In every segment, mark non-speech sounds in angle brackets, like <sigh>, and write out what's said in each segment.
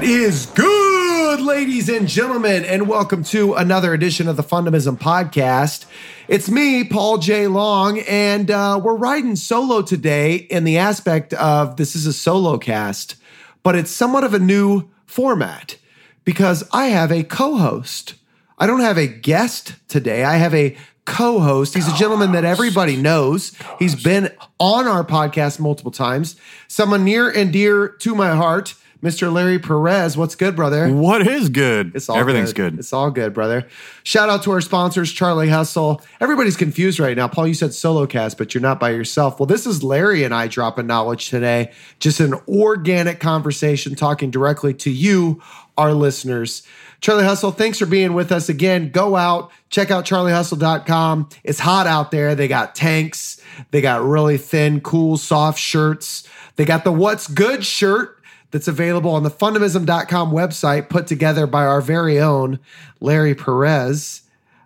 What is good, ladies and gentlemen, and welcome to another edition of the Fundamism Podcast. It's me, Paul J. Long, and uh, we're riding solo today in the aspect of this is a solo cast, but it's somewhat of a new format because I have a co host. I don't have a guest today, I have a co host. He's a gentleman that everybody knows. He's been on our podcast multiple times, someone near and dear to my heart. Mr. Larry Perez, what's good, brother? What is good? It's all Everything's good. It's all good, brother. Shout out to our sponsors, Charlie Hustle. Everybody's confused right now. Paul, you said solo cast, but you're not by yourself. Well, this is Larry and I dropping knowledge today. Just an organic conversation talking directly to you, our listeners. Charlie Hustle, thanks for being with us again. Go out, check out charliehustle.com. It's hot out there. They got tanks, they got really thin, cool, soft shirts. They got the What's Good shirt that's available on the fundamism.com website put together by our very own Larry Perez.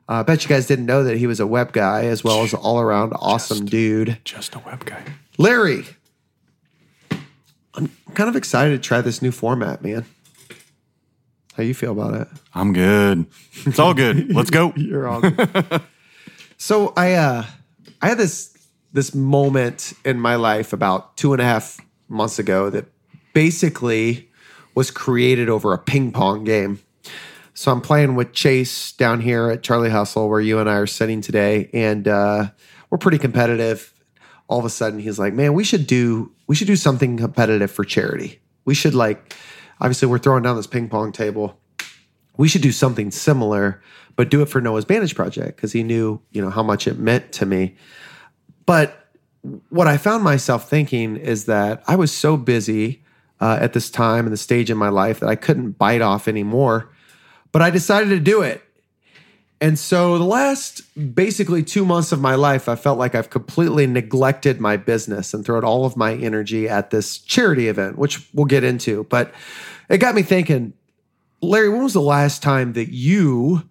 Uh, I bet you guys didn't know that he was a web guy as well as all around awesome dude. Just a web guy. Larry, I'm kind of excited to try this new format, man. How you feel about it? I'm good. It's all good. <laughs> Let's go. You're all <laughs> good. so I uh I had this this moment in my life about two and a half months ago that basically was created over a ping pong game. So I'm playing with Chase down here at Charlie Hustle, where you and I are sitting today, and uh, we're pretty competitive. All of a sudden, he's like, "Man, we should do we should do something competitive for charity. We should like, obviously, we're throwing down this ping pong table. We should do something similar, but do it for Noah's Bandage Project because he knew, you know, how much it meant to me. But what I found myself thinking is that I was so busy uh, at this time and the stage in my life that I couldn't bite off anymore. But I decided to do it. And so the last basically two months of my life, I felt like I've completely neglected my business and thrown all of my energy at this charity event, which we'll get into. But it got me thinking, Larry, when was the last time that you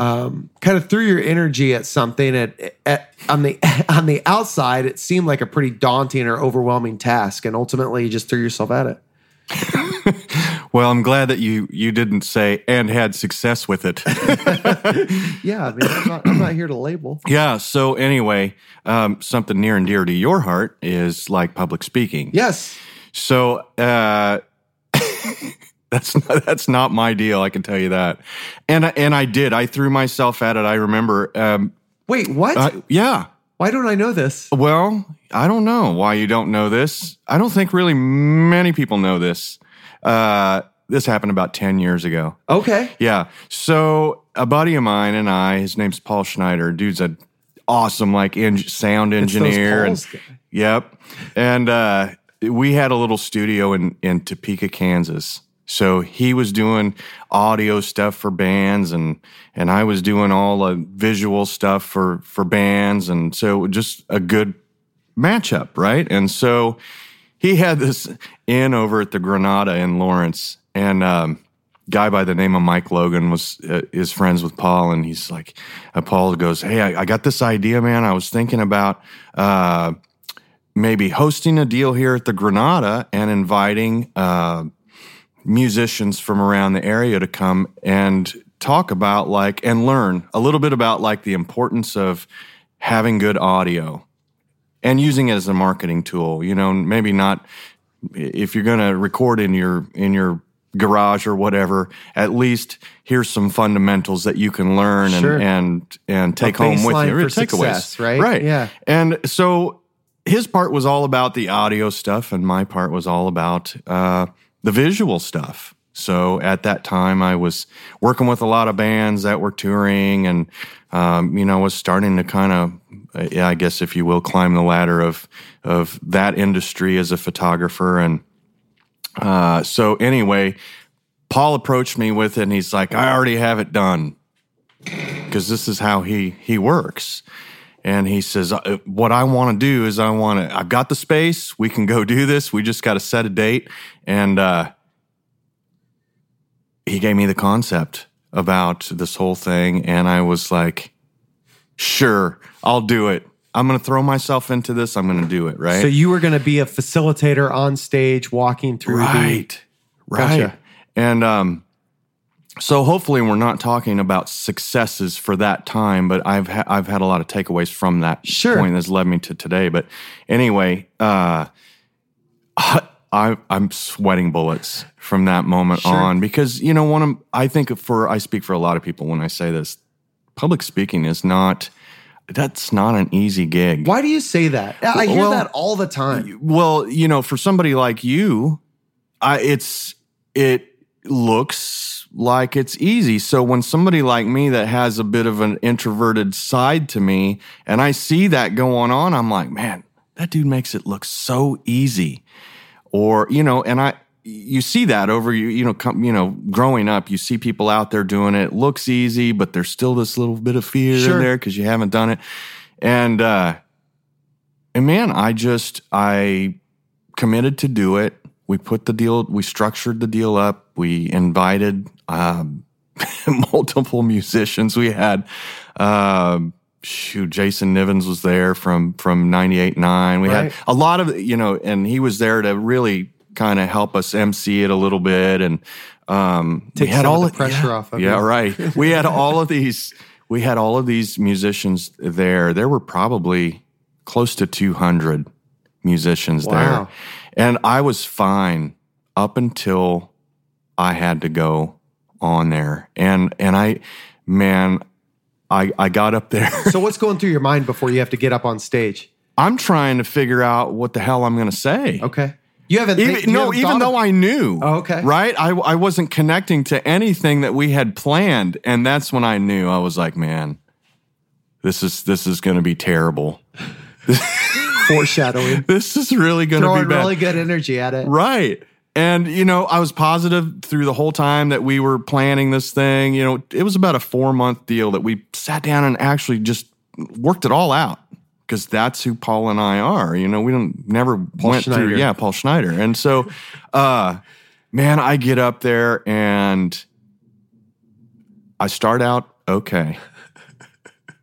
um, kind of threw your energy at something at, at on the <laughs> on the outside it seemed like a pretty daunting or overwhelming task and ultimately you just threw yourself at it <laughs> Well, I'm glad that you you didn't say and had success with it. <laughs> yeah i mean i'm not, I'm not here to label yeah. So anyway, um, something near and dear to your heart is like public speaking. yes So uh, that's <laughs> not, that's not my deal. I can tell you that. And I- and I did. I threw myself at it. I remember. Um, wait what uh, yeah. why don't i know this Well, I don't know why you don't know this. I don't think really many people know this. Uh, this happened about 10 years ago. okay Yeah. So a buddy of mine and I, his name's Paul Schneider. Dude's a awesome like en- sound engineer. And, yep. And uh, we had a little studio in in Topeka, Kansas. So he was doing audio stuff for bands, and and I was doing all the visual stuff for for bands, and so just a good matchup, right? And so he had this inn over at the Granada in Lawrence, and um, guy by the name of Mike Logan was uh, is friends with Paul, and he's like, uh, Paul goes, "Hey, I, I got this idea, man. I was thinking about uh, maybe hosting a deal here at the Granada and inviting." Musicians from around the area to come and talk about like and learn a little bit about like the importance of having good audio and using it as a marketing tool you know maybe not if you're going to record in your in your garage or whatever at least here's some fundamentals that you can learn and Sure. and and take A home with you for Or takeaways success, right? right Yeah. and so his part was all about the audio stuff, and my part was all about uh, the visual stuff. So at that time, I was working with a lot of bands that were touring, and um, you know, was starting to kind of, I guess if you will, climb the ladder of of that industry as a photographer. And uh, so anyway, Paul approached me with it, and he's like, "I already have it done." because this is how he he works. And he says, "Uh, "What I want to do is I want to. I've got the space. We can go do this. We just got to set a date." And uh, he gave me the concept about this whole thing, and I was like, "Sure, I'll do it. I'm going to throw myself into this. I'm going to do it." Right. So you were going to be a facilitator on stage, walking through right right Gotcha. And um, so hopefully we're not talking about successes for that time, but I've ha- I've had a lot of takeaways from that Sure. point that's led me to today. But anyway, uh, <laughs> I, I'm sweating bullets from that moment Sure. on because you know one of I think for I speak for a lot of people when I say this. Public speaking is not that's not an easy gig. Why do you say that? I hear Well- that all the time. Well, you know, for somebody like you, I, it's it looks like it's easy. So when somebody like me that has a bit of an introverted side to me, and I see that going on, I'm like, man, that dude makes it look so easy. Or you know, and I you see that over you you know come, you know growing up you see people out there doing it. it looks easy but there's still this little bit of fear Sure. in there because you haven't done it and uh and man, I just I committed to do it. We put the deal, we structured the deal up. We invited um, <laughs> multiple musicians. We had um, shoot, Jason Nivens was there from from ninety eight nine. We Right. had a lot of you know, and he was there to really kind of help us MC it a little bit and. Um, Take we had some of all the pressure yeah, off of yeah, you. right. We had all of these. We had all of these musicians there. There were probably close to 200 musicians Wow. there. And I was fine up until I had to go on there. And and I man, I I got up there. So what's going through your mind before you have to get up on stage? I'm trying to figure out what the hell I'm going to say. Okay. You haven't Even, you no, haven't even though of- I knew. Oh, okay. Right? I, I wasn't connecting to anything that we had planned. And that's when I knew I was like, man, this is this is gonna be terrible. <laughs> foreshadowing, <laughs> This is really gonna be bad. really good energy at it. Right. And, you know, I was positive through the whole time that we were planning this thing. You know, it was about a four month deal that we sat down and actually just worked it all out because that's who Paul and I are. You know, we don't never went Schneider. through, yeah, Paul Schneider. And so, uh, man, I get up there and I start out okay.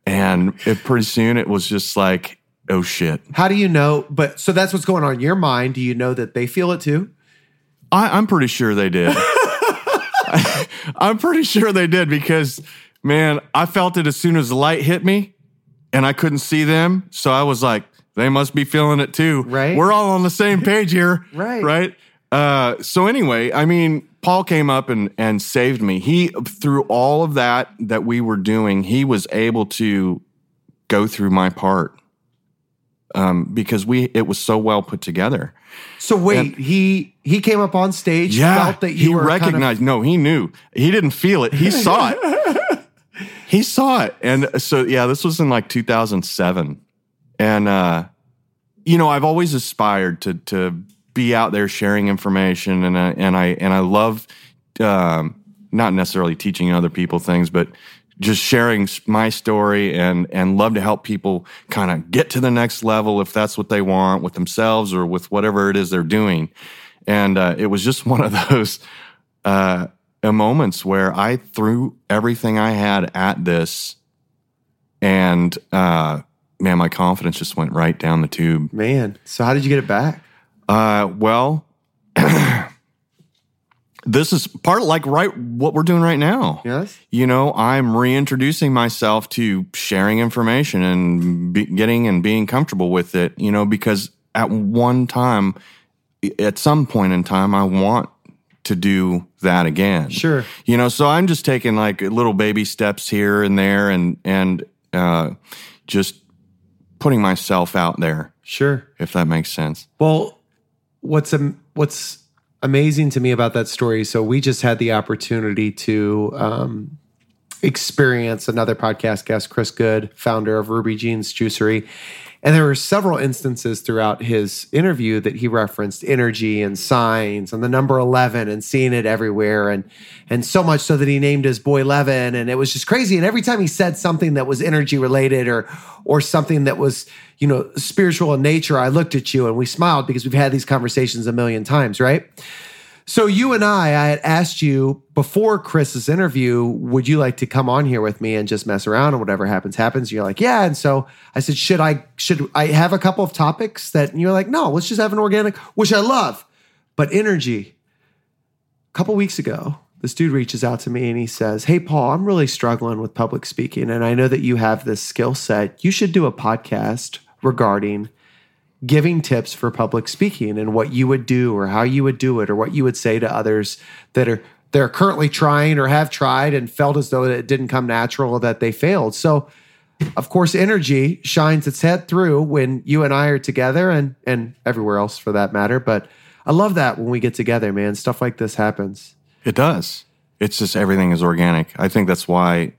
And it, pretty soon it was just like, oh shit. How do you know? But so that's what's going on in your mind. Do you know that they feel it too? I, I'm pretty sure they did. <laughs> I'm pretty sure they did because, man, I felt it as soon as the light hit me and I couldn't see them. So I was like, they must be feeling it too. Right. We're all on the same page here. <laughs> Right. Right. Uh, so anyway, I mean, Paul came up and, and saved me. He, through all of that that we were doing, he was able to go through my part um, because we, it was so well put together. So wait, he he came up on stage, Yeah, felt that you he were kind of- recognized. no, he knew. He didn't feel it. He saw it. <laughs> he saw it, and so yeah, this was in like 2007, and uh, you know, I've always aspired to to be out there sharing information, and I, and I and I love um, not necessarily teaching other people things, but just sharing my story and and love to help people kind of get to the next level if that's what they want with themselves or with whatever it is they're doing. And uh, it was just <laughs> one of those uh, moments where I threw everything I had at this, and uh, man, my confidence just went right down the tube. man. So how did you get it back? Uh, well, <clears throat> this is part of like right what we're doing right now. Yes. You know, I'm reintroducing myself to sharing information and be, getting and being comfortable with it. You know, because at one time, at some point in time, I want to do that again. Sure. You know, so I'm just taking like little baby steps here and there, and and uh, just putting myself out there, Sure. if that makes sense. Well, what's am- what's amazing to me about that story? So we just had the opportunity to um, experience another podcast guest, Chris Goode, founder of Ruby Jeans Juicery, and there were several instances throughout his interview that he referenced energy and signs and the number eleven and seeing it everywhere, and and so much so that he named his boy Levin, and it was just crazy. And every time he said something that was energy related or or something that was you know spiritual in nature, I looked at you and we smiled because we've had these conversations a million times, right? So you and I, I had asked you before Chris's interview, would you like to come on here with me and just mess around and whatever happens, happens. You're like, yeah. And so I said, should I should I have a couple of topics that you're like, no, let's just have an organic, which I love, but energy. A couple weeks ago, this dude reaches out to me and he says, Hey, Paul, I'm really struggling with public speaking. And I know that you have this skill set. You should do a podcast regarding giving tips for public speaking and what you would do or how you would do it or what you would say to others that are they're currently trying or have tried and felt as though it didn't come natural or that they failed. So of course energy shines its head through when you and I are together and and everywhere else for that matter. But I love that when we get together, man. Stuff like this happens. It does. It's just everything is organic. I think that's why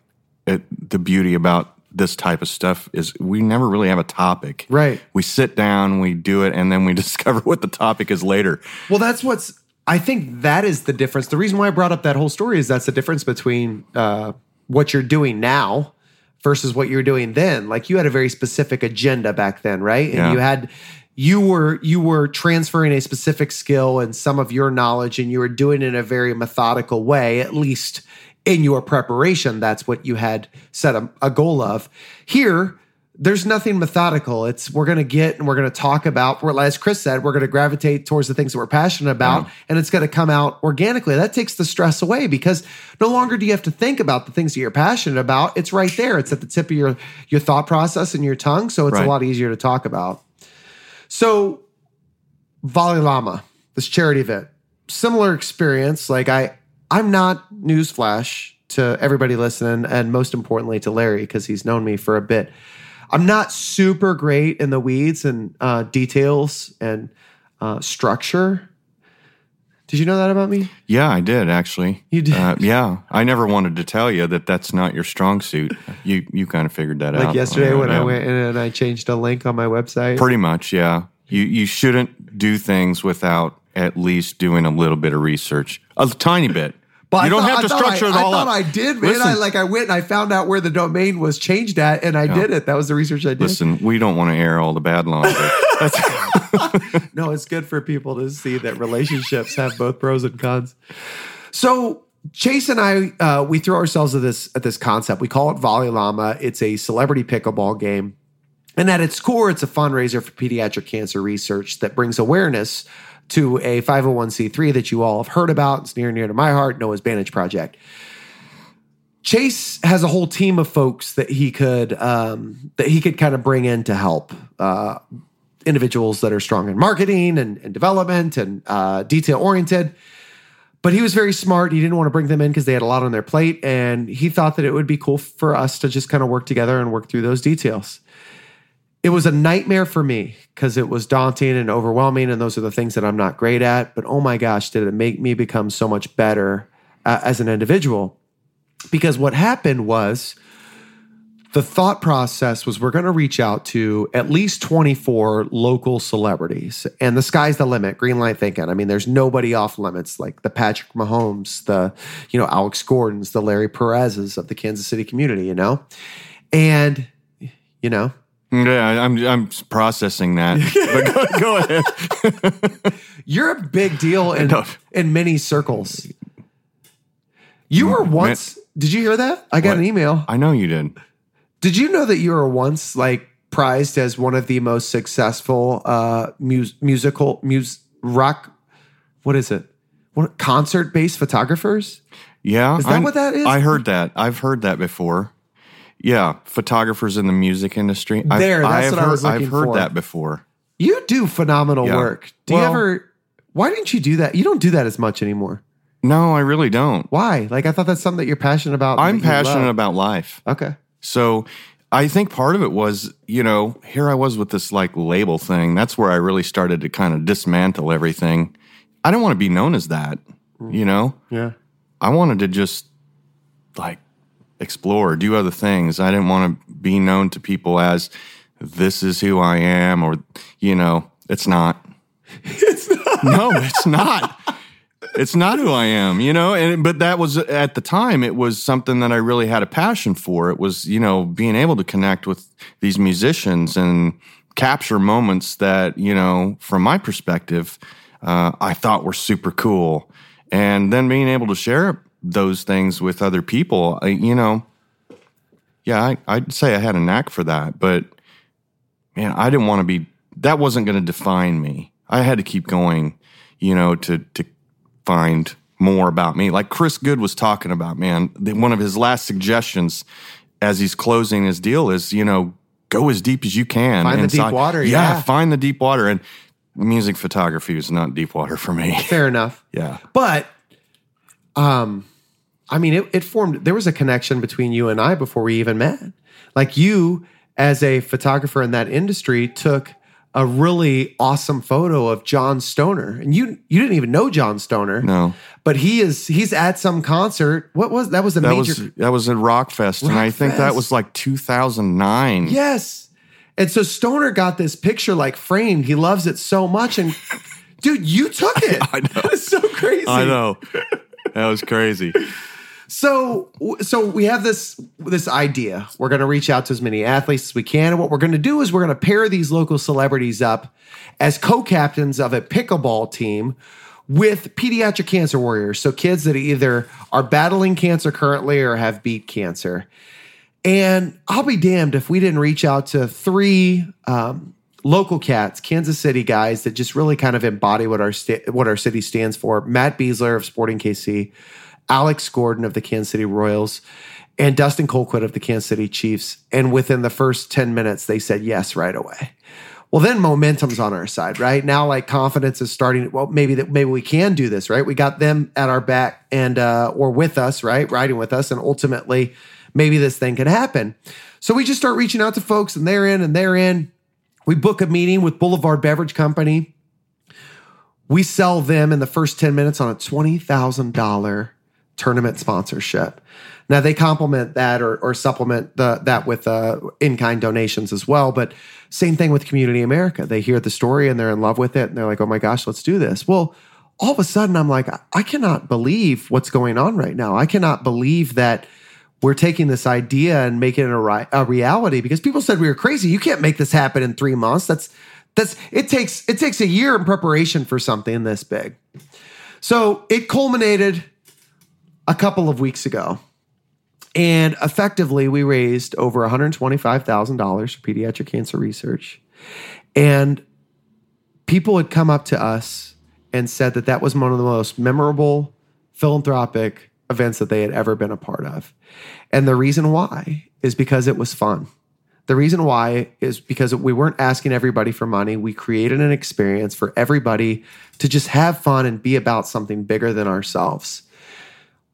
it, the beauty about this type of stuff is we never really have a topic. Right. We sit down, we do it, and then we <laughs> discover what the topic is later. Well, that's what's. I think that is the difference. The reason why I brought up that whole story is that's the difference between uh, what you're doing now versus what you're doing then. Like you had a very specific agenda back then, right? And Yeah. you had you were you were transferring a specific skill and some of your knowledge, and you were doing it in a very methodical way, at least in your preparation. That's what you had set a, a goal of. Here, there's nothing methodical. It's we're going to get and we're going to talk about. We're, as Chris said, we're going to gravitate towards the things that we're passionate about, and it's going to come out organically. That takes the stress away because no longer do you have to think about the things that you're passionate about. It's right there. It's at the tip of your your thought process and your tongue, so it's Right. a lot easier to talk about. So, Volley Llama, this charity event, similar experience. Like I, I'm not newsflash to everybody listening, and most importantly to Larry because he's known me for a bit. I'm not super great in the weeds and uh, details and uh, structure. Did you know that about me? Yeah, I did actually. You did? Uh, yeah, I never wanted to tell you that that's not your strong suit. You you kind of figured that out. Like yesterday when I went in and I changed a link on my website. Pretty much, yeah. You you shouldn't do things without at least doing a little bit of research, a tiny bit. But you I don't thought- have to structure I, it all I thought up. I did, man. I like I went and I found out where the domain was changed at, and I did it. That was the research I did. Listen, we don't want to air all the bad laundry. <laughs> No, it's good for people to see that relationships have both pros and cons. So Chase and I, uh, we throw ourselves at this at this concept. We call it Volley Llama. It's a celebrity pickleball game. And at its core, it's a fundraiser for pediatric cancer research that brings awareness to a 501c3 that you all have heard about. It's near and near to my heart, Noah's Bandage Project. Chase has a whole team of folks that he could um, that he could kind of bring in to help uh, individuals that are strong in marketing and, and development and uh, detail oriented. But he was very smart. He didn't want to bring them in because they had a lot on their plate, and he thought that it would be cool for us to just kind of work together and work through those details. It was a nightmare for me because it was daunting and overwhelming, and those are the things that I'm not great at. But oh my gosh, did it make me become so much better uh, as an individual? Because what happened was the thought process was we're going to reach out to at least 24 local celebrities and the sky's the limit green light thinking i mean there's nobody off limits like the patrick mahomes the you know alex gordons the larry perez's of the kansas city community you know and you know yeah, I'm I'm processing that. <laughs> But go, go ahead. <laughs> you're a big deal in, know. in many circles you were once did you hear that i got What? an email I know you did. Did you know that you were once like prized as one of the most successful uh mus- musical mus rock what is it? What concert based photographers? Yeah, Is that what that is? I heard that. I've heard that before. Yeah, photographers in the music industry. I've- There, that's I've what I heard, was looking I've heard for. that before. You do phenomenal Yeah. work. Do you ever why didn't you do that? You don't do that as much anymore. No, I really don't. Why? Like I thought that's something that you're passionate about. and I'm that you passionate love. about life. Okay. So I think part of it was, you know, here I was with this like label thing. That's where I really started to kind of dismantle everything. I don't want to be known as that, mm. you know? Yeah. I wanted to just like explore, do other things. I didn't want to be known to people as this is who I am or, you know, it's not. <laughs> It's not. No, it's not. it's not who I am, you know. And but that was at the time. It was something that I really had a passion for. It was you know being able to connect with these musicians and capture moments that you know from my perspective uh, I thought were super cool, and then being able to share those things with other people. I, you know, yeah, I, I'd say I had a knack for that, but man, I didn't want to be. That wasn't going to define me. I had to keep going, you know, to to find more about me. Like Chris Goode was talking about, man, one of his last suggestions as he's closing his deal is, you know, go as deep as you can. Find the deep water, Yeah, yeah. find the deep water. And music photography was not deep water for me. Fair enough. <laughs> yeah. But um I mean it, it formed there was a connection between you and I before we even met. Like you as a photographer in that industry took a really awesome photo of John Stoner. And you you didn't even know John Stoner. No. But he is he's at some concert. What was that was a That major was that was at Rockfest, and I think that was like 2009. Yes. And so Stoner got this picture like framed. He loves it so much. And <laughs> dude, you took it. <laughs> I know. It's so crazy. I know. That was crazy. So so we have this this idea. We're going to reach out to as many athletes as we can. And what we're going to do is we're going to pair these local celebrities up as co-captains of a pickleball team with pediatric cancer warriors. So kids that either are battling cancer currently or have beat cancer. And I'll be damned if we didn't reach out to three um, local cats, Kansas City guys that just really kind of embody what our sta- what our city stands for. Matt Besler of Sporting KC, Alex Gordon of the Kansas City Royals, and Dustin Colquitt of the Kansas City Chiefs. And within the first 10 minutes, they said yes right away. Well, then momentum's on our side, right? Now, like confidence is starting. Well, maybe that maybe we can do this, right? We got them at our back and uh, or with us, right? Riding with us, and ultimately, maybe this thing can happen. So we just start reaching out to folks, and they're in, and they're in. We book a meeting with Boulevard Beverage Company. We sell them in the first 10 minutes on a $20,000 tournament sponsorship. Now they complement that or, or supplement the, that with uh, in-kind donations as well. But same thing with Community America. They hear the story and they're in love with it, and they're like, "Oh my gosh, let's do this." Well, all of a sudden, I'm like, I- I cannot believe what's going on right now. I cannot believe that we're taking this idea and making it a, ri- a reality because people said we were crazy. You can't make this happen in three months. That's that's it takes it takes a year in preparation for something this big. So it culminated a couple of weeks ago. And effectively, we raised over $125,000 for pediatric cancer research. And people had come up to us and said that that was one of the most memorable philanthropic events that they had ever been a part of. And the reason why is because it was fun. The reason why is because we weren't asking everybody for money. We created an experience for everybody to just have fun and be about something bigger than ourselves.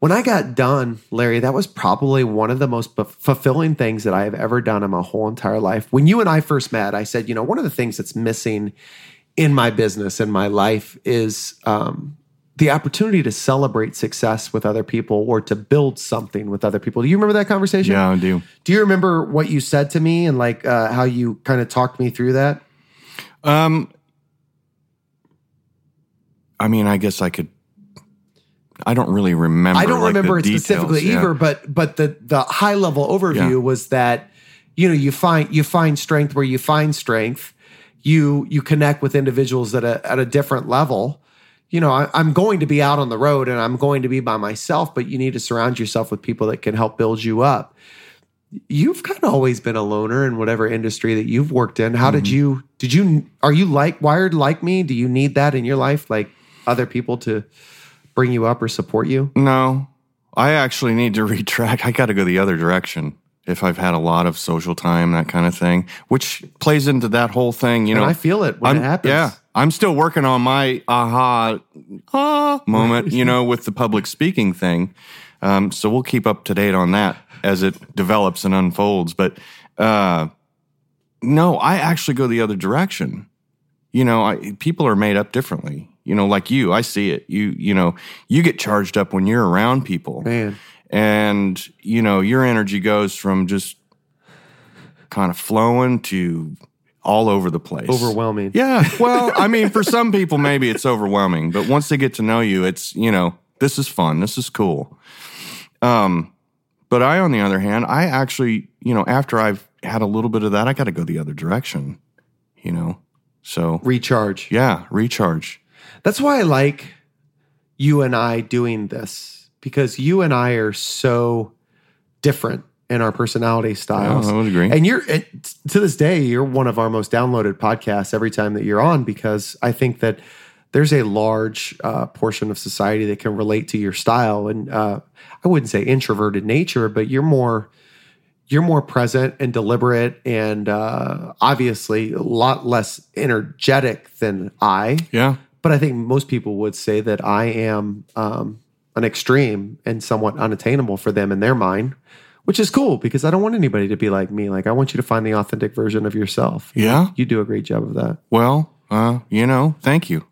When I got done, Larry, that was probably one of the most fu- fulfilling things that I have ever done in my whole entire life. When you and I first met, I said, you know, one of the things that's missing in my business and my life is um, the opportunity to celebrate success with other people or to build something with other people. Do you remember that conversation? Yeah, I do. Do you remember what you said to me and like uh, how you kind of talked me through that? Um, I mean, I guess I could. I don't really remember. I don't like, remember it details, specifically yeah. either, but but the the high level overview Yeah. was that you know you find you find strength where you find strength. You you connect with individuals at a at a different level. You know, I, I'm going to be out on the road and I'm going to be by myself, but you need to surround yourself with people that can help build you up. You've kind of always been a loner in whatever industry that you've worked in. How Mm-hmm. did you did you are you like wired like me? Do you need that in your life, like other people to bring you up or support you? No, I actually need to <laughs> retract. I got to go the other direction if I've had a lot of social time, that kind of thing, which plays into that whole thing. You And know, I feel it when I'm, it happens. Yeah, I'm still working on my aha ah moment. you know, with the public speaking thing. Um, so we'll keep up to date on that as it develops and unfolds. But uh, no, I actually go the other direction. You know, I, people are made up differently. You know, like you, I see it. You, you know, you get charged up when you're around people Man. And you know your energy goes from just kind of flowing to all over the place. Overwhelming. yeah. <laughs> Well i mean for some people maybe it's overwhelming but once they get to know you it's you know this is fun. This is cool. Um but i on the other hand i actually you know after i've had a little bit of that i got to go the other direction you know? So Recharge. yeah recharge. That's why I like you and I doing this because you and I are so different in our personality styles. I would agree. And you're to this day, you're one of our most downloaded podcasts every time that you're on because I think that there's a large uh, portion of society that can relate to your style, and uh, I wouldn't say introverted nature, but you're more you're more present and deliberate, and uh, obviously a lot less energetic than I. Yeah. But I think most people would say that I am um, an extreme and somewhat unattainable for them in their mind, which is cool because I don't want anybody to be like me. Like I want you to find the authentic version of yourself. Yeah. You do a great job of that. Well, uh, you know, thank you.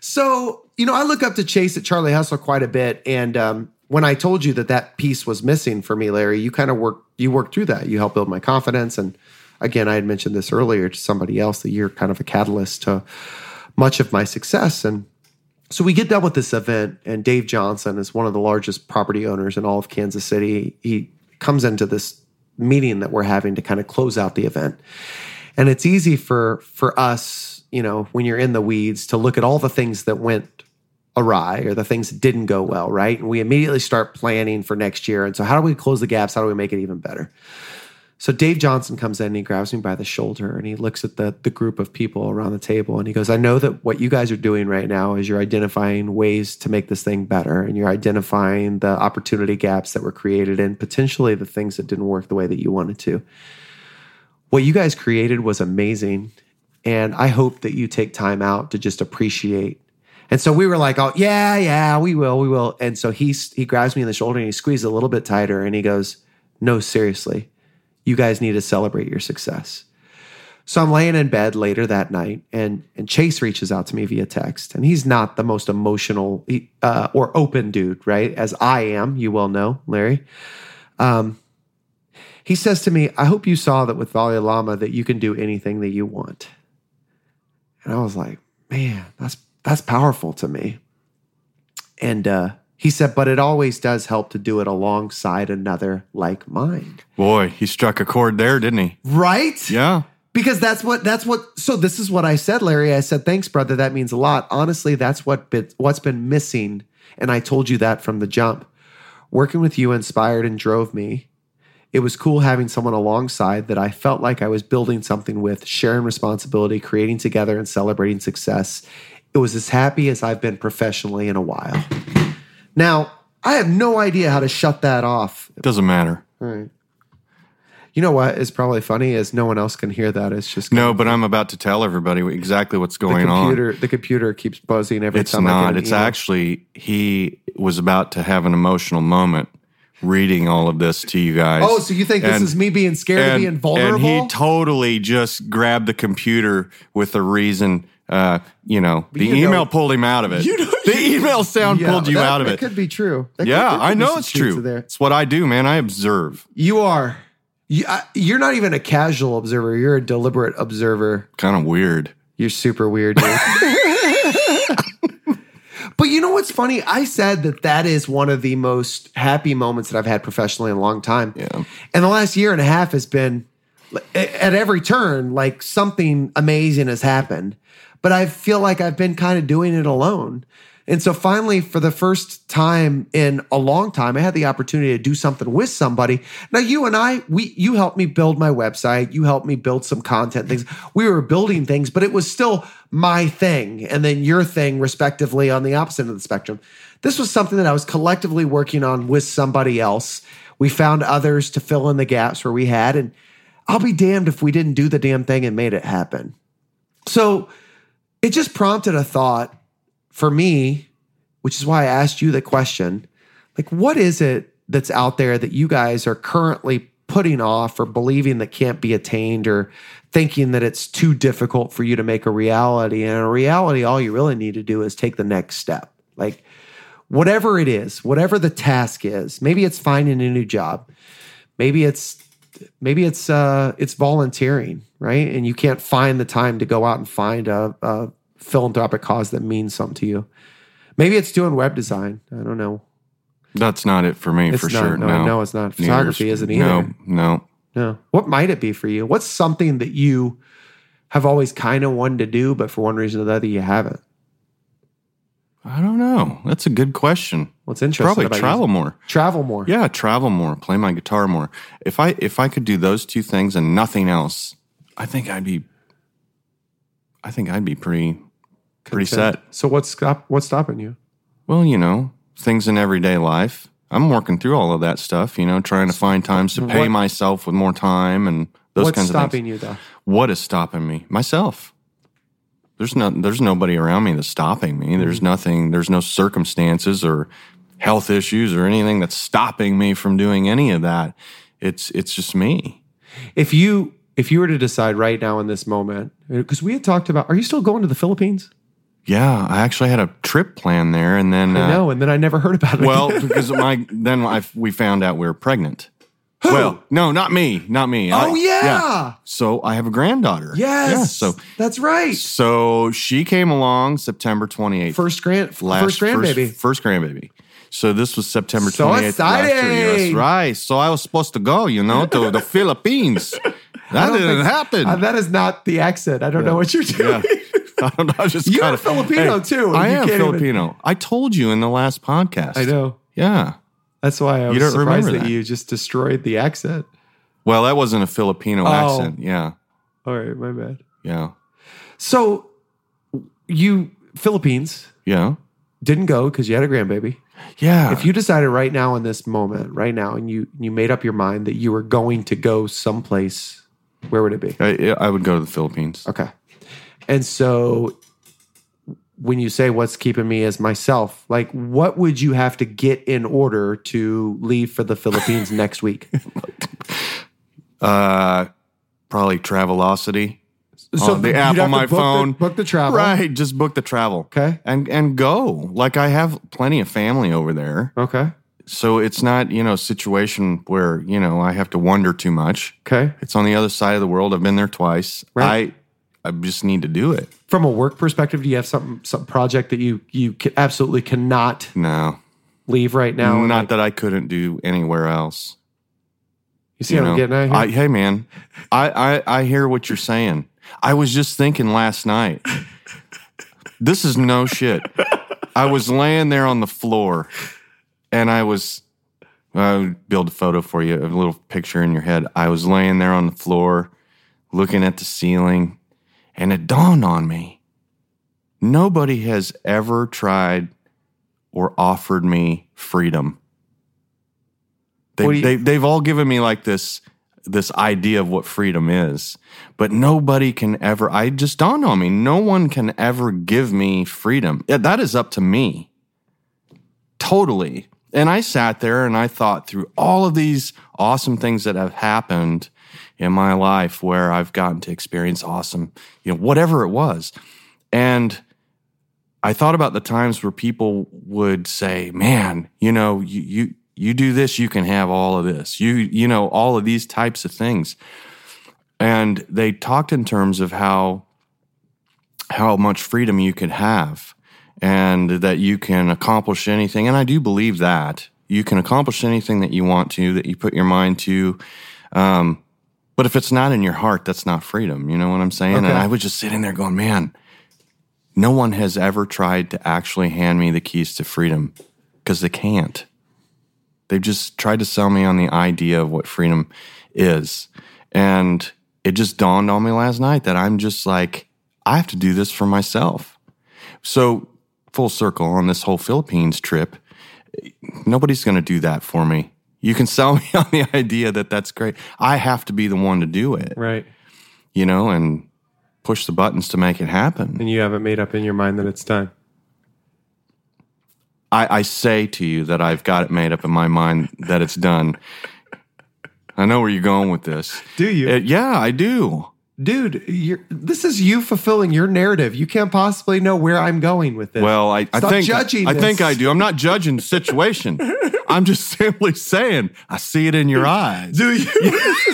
So, you know, I look up to Chase at Charlie Hustle quite a bit. And um, when I told you that that piece was missing for me, Larry, you kind of worked, you worked through that. You helped build my confidence. And again, I had mentioned this earlier to somebody else that you're kind of a catalyst to much of my success. And so we get done with this event, and Dave Johnson is one of the largest property owners in all of Kansas City. He comes into this meeting that we're having to kind of close out the event. And it's easy for for us, you know, when you're in the weeds to look at all the things that went awry or the things that didn't go well, right? And we immediately start planning for next year. And so how do we close the gaps? How do we make it even better? So Dave Johnson comes in and he grabs me by the shoulder and he looks at the the group of people around the table and he goes, "I know that what you guys are doing right now is you're identifying ways to make this thing better and you're identifying the opportunity gaps that were created and potentially the things that didn't work the way that you wanted to. What you guys created was amazing and I hope that you take time out to just appreciate and so we were like, "Oh yeah, yeah, we will, we will." And so he he grabs me in the shoulder and he squeezes a little bit tighter and he goes, "No, seriously, you guys need to celebrate your success." So I'm laying in bed later that night, and and Chase reaches out to me via text, and he's not the most emotional uh, or open dude, right? As I am, you well know, Larry. Um, he says to me, "I hope you saw that with Volley Llama that you can do anything that you want." And I was like, "Man, that's that's powerful to me." And uh, he said, "But it always does help to do it alongside another like mine. Boy, he struck a chord there, didn't he? Right? Yeah. because that's what that's what so this is what i said larry i said thanks brother that means a lot honestly that's what been, what's been missing and i told you that from the jump working with you inspired and drove me it was cool having someone alongside that i felt like i was building something with sharing responsibility creating together and celebrating success it was as happy as i've been professionally in a while now i have no idea how to shut that off Doesn't matter. Right. You know what is probably funny is no one else can hear that it's just No, but I'm about to tell everybody exactly what's the going on. the computer keeps buzzing every It's time I get not. It's email. actually he was about to have an emotional moment reading all of this to you guys. Oh, so you think this is me being scared of being vulnerable? And he totally just grabbed the computer with the reason. Uh, you know, the you know- email pulled him out of it. <laughs> You know- the email sound Yeah, pulled you that- out of that it. could be true. That yeah, could I know it's true. There. It's what I do, man. I observe. You are. You, I- you're not even a casual observer. You're a deliberate observer. Kind of weird. You're super weird, dude. <laughs> but you know what's funny? I said that that is one of the most happy moments that I've had professionally in a long time. Yeah. And the last year and a half has been at every turn, like something amazing has happened. But I feel like I've been kind of doing it alone. And so finally, for the first time in a long time, I had the opportunity to do something with somebody. Now, you and I, we you helped me build my website. You helped me build some content things. We were building things, but it was still my thing and then your thing, respectively, on the opposite of the spectrum. This was something that I was collectively working on with somebody else. We found others to fill in the gaps where we had, and I'll be damned if we didn't do the damn thing and made it happen. So it just prompted a thought for me, which is why I asked you the question like, what is it that's out there that you guys are currently putting off or believing that can't be attained or thinking that it's too difficult for you to make a reality? And in reality, all you really need to do is take the next step. Like, whatever it is, whatever the task is, maybe it's finding a new job, maybe it's maybe it's uh it's volunteering right? And you can't find the time to go out and find a, a philanthropic cause that means something to you. Maybe it's doing web design. I don't know. That's not it for me, It's for not- sure. no, No, no, it's not. Photography is- isn't No, either. no. no. What might it be for you? What's something that you have always kind of wanted to do but for one reason or the other you haven't I don't know. That's a good question. what's interesting Probably travel more. travel more Yeah, travel more, play my guitar more. If I if I could do those two things and nothing else, I think I'd be I think I'd be pretty pretty Content. set. So what's stop what's stopping you? Well, you know, things in everyday life. I'm working through all of that stuff, you know, trying to find times to pay What- myself with more time and those kinds of things. What's stopping you though? What is stopping me? Myself. There's no there's nobody around me that's stopping me. Mm-hmm. There's nothing there's no circumstances or health issues or anything that's stopping me from doing any of that. It's it's just me. If you if you were to decide right now in this moment, because we had talked about, are you still going to the Philippines? Yeah, I actually had a trip planned there and then I uh, and then I never heard about it. Well, <laughs> because my then I, we found out we were pregnant. Well, no, not me, not me. oh I- yeah. So I have a granddaughter. yes, Yeah. So that's right. so she came along September twenty eighth. First grand, first grandbaby. First, grandbaby. So this was September So twenty eighth last year. exciting. Yes, right. So I was supposed to go, you know, to the <laughs> Philippines. That didn't happen. Uh, that is not the accent. I don't know what you're doing. yeah. <laughs> I don't know. I was just You're kind of Filipino, too, I am can't even- Filipino. I told you in the last podcast. I know. Yeah. That's why I was don't surprised remember that, that. you just destroyed the accent. Well, that wasn't a Filipino Oh. accent. Yeah. All right, my bad. Yeah. So you Philippines Yeah. didn't go because you had a grandbaby. Yeah. If you decided right now in this moment, right now, and you you made up your mind that you were going to go someplace, where would it be? I, I would go to the Philippines. Okay. And so when you say what's keeping me as myself, like what would you have to get in order to leave for the Philippines <laughs> next week? Uh, probably Travelocity. So the app on my book the- phone. book the travel. Right. Just book the travel. Okay. And and go. Like I have plenty of family over there. Okay. So it's not, you know, a situation where, you know, I have to wonder too much. Okay. It's on the other side of the world. I've been there twice. Right. I I just need to do it. From a work perspective, do you have some some project that you you absolutely cannot No. leave right now? Not like, that I couldn't do anywhere else. you see you what I'm getting at here? I, hey man, I, I I hear what you're saying. I was just thinking last night. This is no shit. I was laying there on the floor, and I was. I'll build a photo for you, a little picture in your head. I was laying there on the floor, looking at the ceiling, and it dawned on me. Nobody has ever tried or offered me freedom. They, you- they, they've all given me like this this idea of what freedom is, but nobody can ever. I just dawned on me. No one can ever give me freedom. That is up to me, totally. And I sat there and I thought through all of these awesome things that have happened in my life where I've gotten to experience awesome, you know, whatever it was, and. I thought about the times where people would say, "Man, you know, you you you do this, you can have all of this. You you know, all of these types of things." And they talked in terms of how how much freedom you could have and that you can accomplish anything. And I do believe that. You can accomplish anything that you want to, that you put your mind to. Um, but if it's not in your heart, that's not freedom. You know what I'm saying? Okay. And I was just sitting there going, man, no one has ever tried to actually hand me the keys to freedom because they can't. They've just tried to sell me on the idea of what freedom is. And it just dawned on me last night that I'm just like, I have to do this for myself. So, full circle on this whole Philippines trip, nobody's going to do that for me. You can sell <laughs> me on the idea that that's great. I have to be the one to do it, right. you know, and push the buttons to make it happen. And you haven't made up in your mind that it's time. I, I say to you that I've got it made up in my mind that it's done. I know where you're going with this. Do you? Uh, yeah, I do. Dude, you're, this is you fulfilling your narrative. You can't possibly know where I'm going with this. Well, I, I think judging I this. think I do. I'm not judging the situation. <laughs> I'm just simply saying I see it in your eyes. do you? <laughs>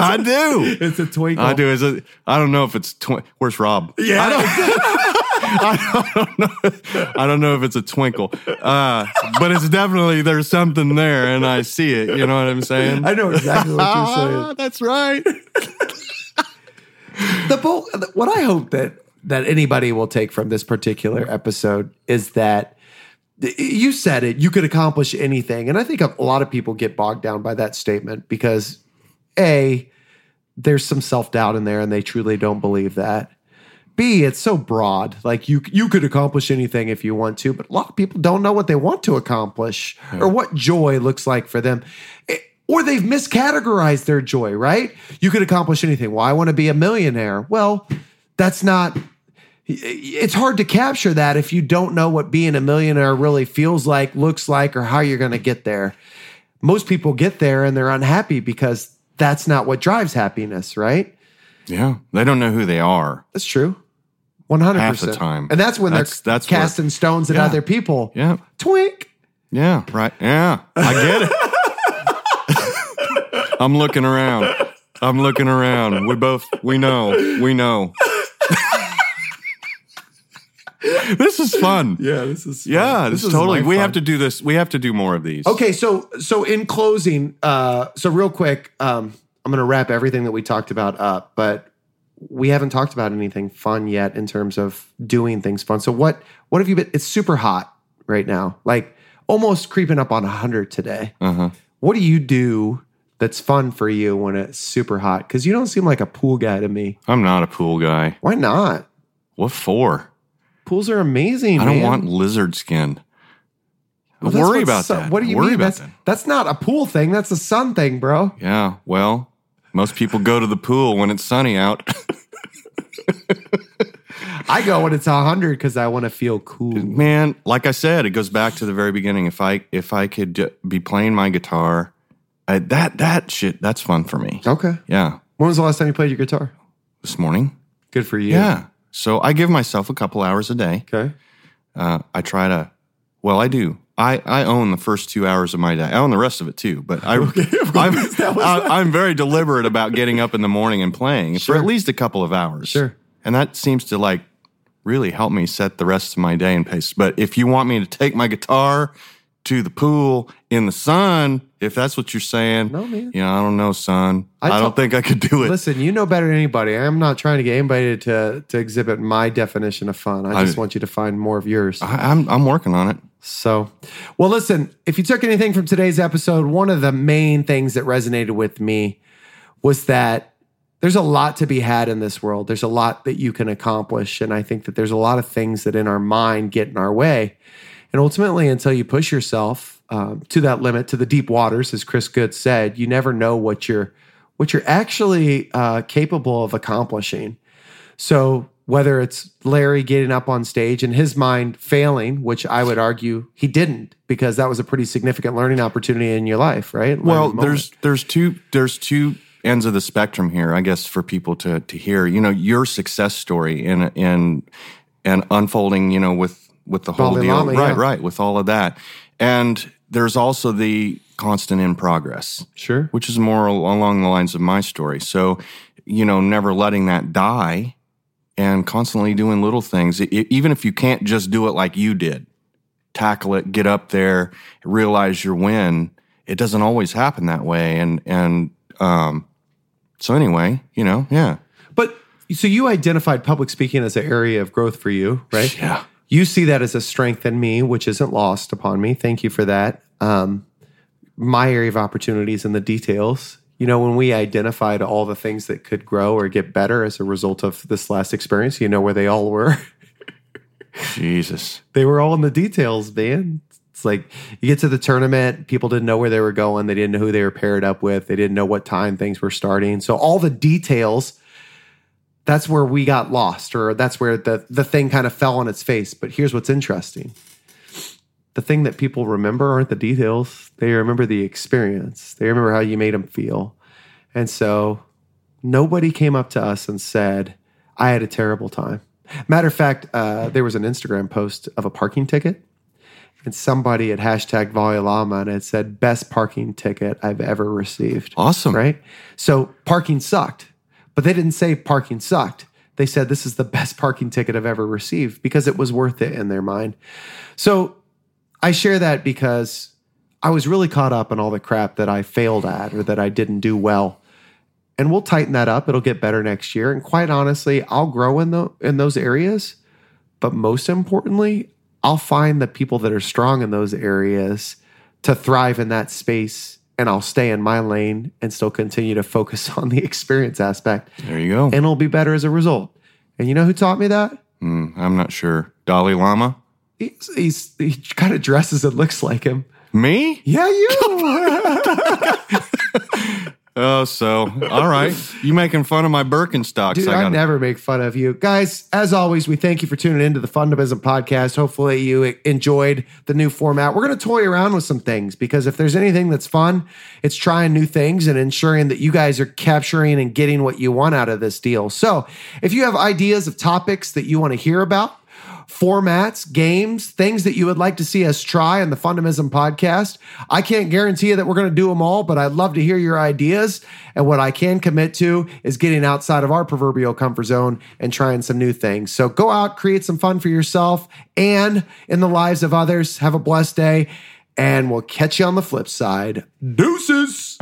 I do. it's a twinkle. I do. Is it? I don't know if it's. Twi- Where's Rob? Yeah. I don't, <laughs> I don't know. I don't know if it's a twinkle, uh, but it's definitely there's something there, and I see it. You know what I'm saying? I know exactly what you're saying. That's right. The bull, what I hope that that anybody will take from this particular episode is that you said it, you could accomplish anything, and I think a lot of people get bogged down by that statement because a there's some self doubt in there, and they truly don't believe that. B, it's so broad. Like you you could accomplish anything if you want to, but a lot of people don't know what they want to accomplish or what joy looks like for them. It- or they've miscategorized their joy, right? You could accomplish anything. Well, I want to be a millionaire. Well, that's not it's hard to capture that if you don't know what being a millionaire really feels like, looks like, or how you're going to get there. Most people get there and they're unhappy because that's not what drives happiness, right? Yeah. They don't know who they are. That's true. 100%. Half the time. And that's when That's- they're that's casting stones at Yeah. other people. Yeah. Twink. Yeah. Right. Yeah. I get it. I'm looking around. I'm looking around. We both, we know, we know. <laughs> this is fun. Yeah, this is Yeah, this is totally. We have to do this. We have to do more of these. Okay, so so in closing, uh, so real quick, um, I'm going to wrap everything that we talked about up, but we haven't talked about anything fun yet in terms of doing things fun. So what what have you been? It's super hot right now, like almost creeping up on 100 today. Uh-huh. What do you do that's fun for you when it's super hot? Because you don't seem like a pool guy to me. I'm not a pool guy. Why not? What for? Pools are amazing. I don't man. want lizard skin. Well, worry about sun- that. What do you worry mean? about That's that. that's not a pool thing. That's a sun thing, bro. Yeah. Well, most people go to the pool when it's sunny out. I go when it's hundred because I want to feel cool. Man, like I said, it goes back to the very beginning. If I if I could be playing my guitar, I, that that shit that's fun for me. Okay. Yeah. When was the last time you played your guitar? This morning. Good for you. Yeah. So I give myself a couple hours a day. Okay. Uh, I try to. Well, I do. I, I own the first two hours of my day. I own the rest of it too. But I, <laughs> <laughs> I'm, I, I'm very deliberate about getting up in the morning and playing Sure. for at least a couple of hours. Sure. And that seems to like really help me set the rest of my day in pace. But if you want me to take my guitar to the pool in the sun, if that's what you're saying, No, man. You know, I don't know, son. I I, don't think I could do it. Listen, you know better than anybody. I'm not trying to get anybody to to exhibit my definition of fun. I just I- want you to find more of yours. I, I'm I'm working on it. So, well, listen, if you took anything from today's episode, one of the main things that resonated with me was that there's a lot to be had in this world. There's a lot that you can accomplish. And I think that there's a lot of things that in our mind get in our way. And ultimately, until you push yourself um, to that limit, to the deep waters, as Chris Goode said, you never know what you're what you're actually uh, capable of accomplishing. So whether it's Larry getting up on stage and his mind failing, which I would argue he didn't, because that was a pretty significant learning opportunity in your life, right? Well, Learning there's there's two there's two ends of the spectrum here, I guess, for people to to hear. You know, your success story in in and unfolding, you know, with with the whole Dalai deal, Lama, right, yeah. right, with all of that, and there's also the constant in progress, sure. which is more along the lines of my story. So, you know, never letting that die, and constantly doing little things, E- even if you can't just do it like you did tackle it, get up there, realize your win. It doesn't always happen that way. And, and, um, so anyway, you know, yeah. But so you identified public speaking as an area of growth for you, right? Yeah. You see that as a strength in me, which isn't lost upon me. Thank you for that. Um, my area of opportunities in the details. You know, when we identified all the things that could grow or get better as a result of this last experience, you know where they all were. <laughs> Jesus. they were all in the details, man. It's like you get to the tournament, people didn't know where they were going, they didn't know who they were paired up with, they didn't know what time things were starting. So all the details, that's where we got lost, or that's where the the thing kind of fell on its face. But here's what's interesting. The thing that people remember aren't the details. They remember the experience. They remember how you made them feel. And so nobody came up to us and said, I had a terrible time. Matter of fact, uh, there was an Instagram post of a parking ticket, and somebody had hashtag Volley Llama and it said, Best parking ticket I've ever received. Awesome. Right? So parking sucked, but they didn't say parking sucked. They said, This is the best parking ticket I've ever received because it was worth it in their mind. So I share that because I was really caught up in all the crap that I failed at or that I didn't do well and we'll tighten that up. It'll get better next year. And quite honestly, I'll grow in the in those areas. But most importantly, I'll find the people that are strong in those areas to thrive in that space, and I'll stay in my lane and still continue to focus <laughs> on the experience aspect, There you go. and it'll be better as a result. And you know who taught me that? Mm, I'm not sure. Dalai Lama? He's, he's he kind of dresses and looks like him. Me? Yeah, you. <laughs> <laughs> Oh, so all right. You making fun of my Birkenstocks? Dude, I I got never make fun of you. Guys, as always, we thank you for tuning into the Fundamism podcast. Hopefully, you enjoyed the new format. We're going to toy around with some things because if there's anything that's fun, it's trying new things and ensuring that you guys are capturing and getting what you want out of this deal. So, if you have ideas of topics that you want to hear about, formats, games, things that you would like to see us try on the Fundamism podcast. I can't guarantee you that we're going to do them all, but I'd love to hear your ideas. And what I can commit to is getting outside of our proverbial comfort zone and trying some new things. So go out, create some fun for yourself and in the lives of others. Have a blessed day, and we'll catch you on the flip side. Deuces.